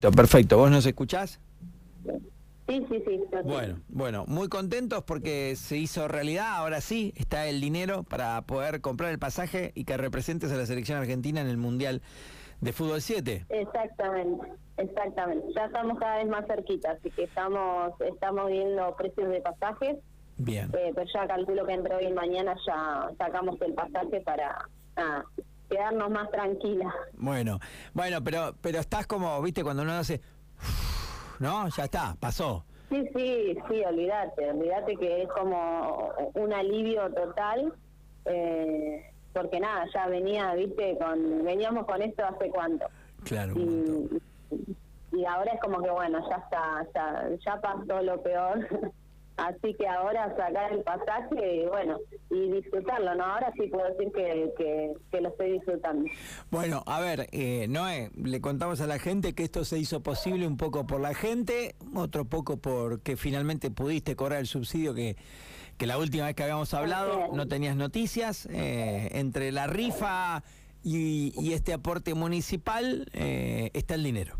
Perfecto, ¿vos nos escuchás? Sí, sí, sí. Bueno, bueno, muy contentos porque se hizo realidad, ahora sí, está el dinero para poder comprar el pasaje y que representes a la selección argentina en el Mundial de Fútbol 7. Exactamente, exactamente. Ya estamos cada vez más cerquita, así que estamos estamos viendo precios de pasajes. Bien. Eh, pero ya calculo que entre hoy y mañana ya sacamos el pasaje para quedarnos más tranquilas. Bueno, bueno, pero pero estás como, viste, cuando uno hace, no, ya está, pasó. Sí, sí, sí, olvídate, olvídate que es como un alivio total, eh, porque nada, ya venía, viste, con veníamos con esto hace cuánto. Claro. Y, y ahora es como que bueno, ya está, ya, ya pasó lo peor. Así que ahora sacar el pasaje, bueno, y disfrutarlo, ¿no? Ahora sí puedo decir que, que, lo estoy disfrutando. Bueno, a ver, eh, Noé, le contamos a la gente que esto se hizo posible un poco por la gente, otro poco porque finalmente pudiste cobrar el subsidio que, que la última vez que habíamos hablado no tenías noticias. Eh, entre la rifa y, y, este aporte municipal eh, está el dinero.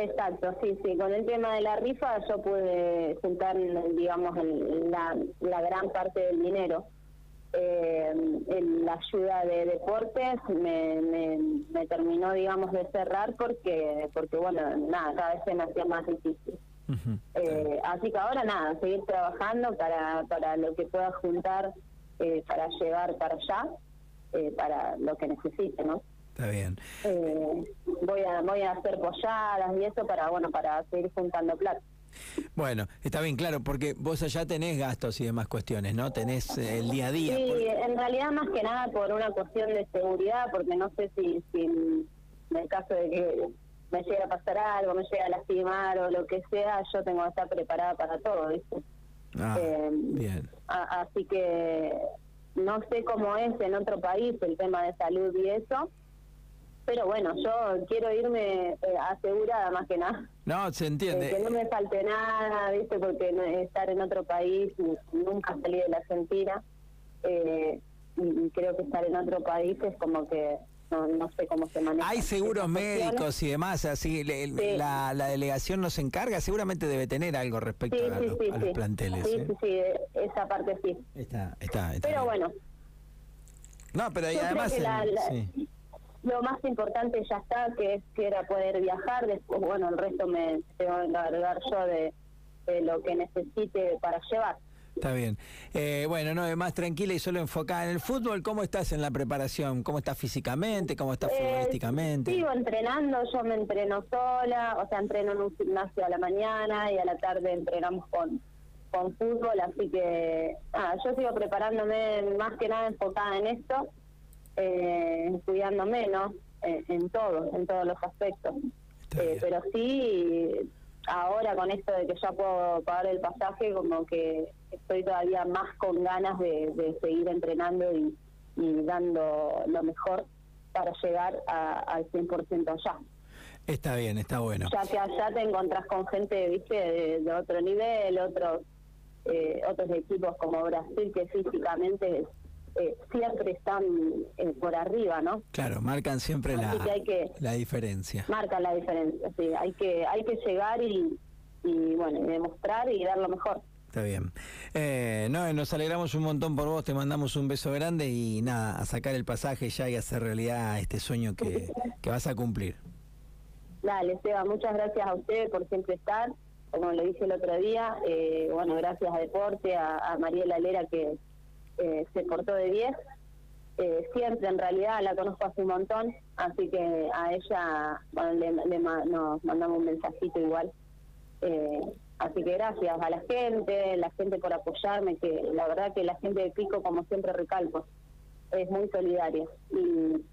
Exacto, sí, sí. Con el tema de la rifa yo pude juntar, digamos, la, la gran parte del dinero. Eh, la ayuda de deportes me, me, terminó, digamos, de cerrar porque, porque bueno, nada, cada vez se me hacía más difícil. eh, así que ahora nada, seguir trabajando para, para lo que pueda juntar eh, para llevar para allá, eh, para lo que necesite, ¿no? Está bien. Eh, voy a voy a hacer polladas y eso para bueno para seguir juntando plata. Bueno, está bien, claro, porque vos allá tenés gastos y demás cuestiones, ¿no? Tenés eh, el día a día. Sí, en realidad más que nada por una cuestión de seguridad, porque no sé si, si en el caso de que me llegue a pasar algo, me llegue a lastimar o lo que sea, yo tengo que estar preparada para todo, ¿viste? Ah, eh, bien. así que no sé cómo es en otro país el tema de salud y eso, pero bueno, yo quiero irme eh, asegurada más que nada. No, se entiende. que no me falte nada, ¿viste? Porque estar en otro país, nunca salí de la Argentina. Eh, y creo que estar en otro país es como que no, sé cómo se maneja. Hay seguros médicos y demás, así la, la, delegación nos encarga, seguramente debe tener algo respecto a, los, planteles. Sí, ¿eh? sí, sí, esa parte sí. Está, está, Pero bueno. No, pero además lo más importante ya está, que es que era poder viajar, después, bueno, el resto me tengo que encargar yo de, lo que necesite para llevar. Está bien. Eh, bueno, no, más tranquila y solo enfocada en el fútbol. ¿Cómo estás en la preparación? ¿Cómo estás físicamente? ¿Cómo estás eh, futbolísticamente? Sigo entrenando, yo me entreno sola, o sea, entreno en un gimnasio a la mañana y a la tarde entrenamos con, con fútbol, así que nada, yo sigo preparándome más que nada enfocada en esto eh, cuidándome, ¿no? Eh, en todo, en todos los aspectos. Eh, pero sí, ahora con esto de que ya puedo pagar el pasaje, como que estoy todavía más con ganas de, seguir entrenando y, dando lo mejor para llegar al 100% allá. Está bien, está bueno. Ya que allá te encontrás con gente, viste, de, otro nivel, otros eh, otros equipos como Brasil que físicamente eh, siempre están eh, por arriba, ¿no? Claro, marcan siempre la, la diferencia. Marcan la diferencia, sí. Hay que, hay que llegar y, y bueno, demostrar y dar lo mejor. Está bien. Eh, no, nos alegramos un montón por vos, te mandamos un beso grande y nada, a sacar el pasaje ya y hacer realidad este sueño que, que vas a cumplir. Dale, Seba, muchas gracias a usted por siempre estar. Como le dije el otro día, eh, bueno, gracias a Deporte, a, a Mariela Lera que eh, se portó de 10. Eh, siempre en realidad la conozco hace un montón, así que a ella le, nos mandamos un mensajito igual. Eh, así que gracias a la gente, la gente por apoyarme, que la verdad que la gente de Pico, como siempre recalco, es muy solidaria. Y,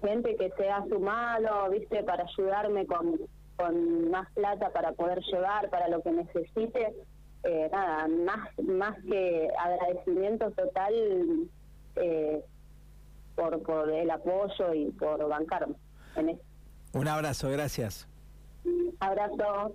gente que se ha sumado, viste, para ayudarme con, con más plata para poder llevar, para lo que necesite, eh, nada, más, más que agradecimiento total eh, por, por el apoyo y por bancarme en Un abrazo, gracias. Abrazo.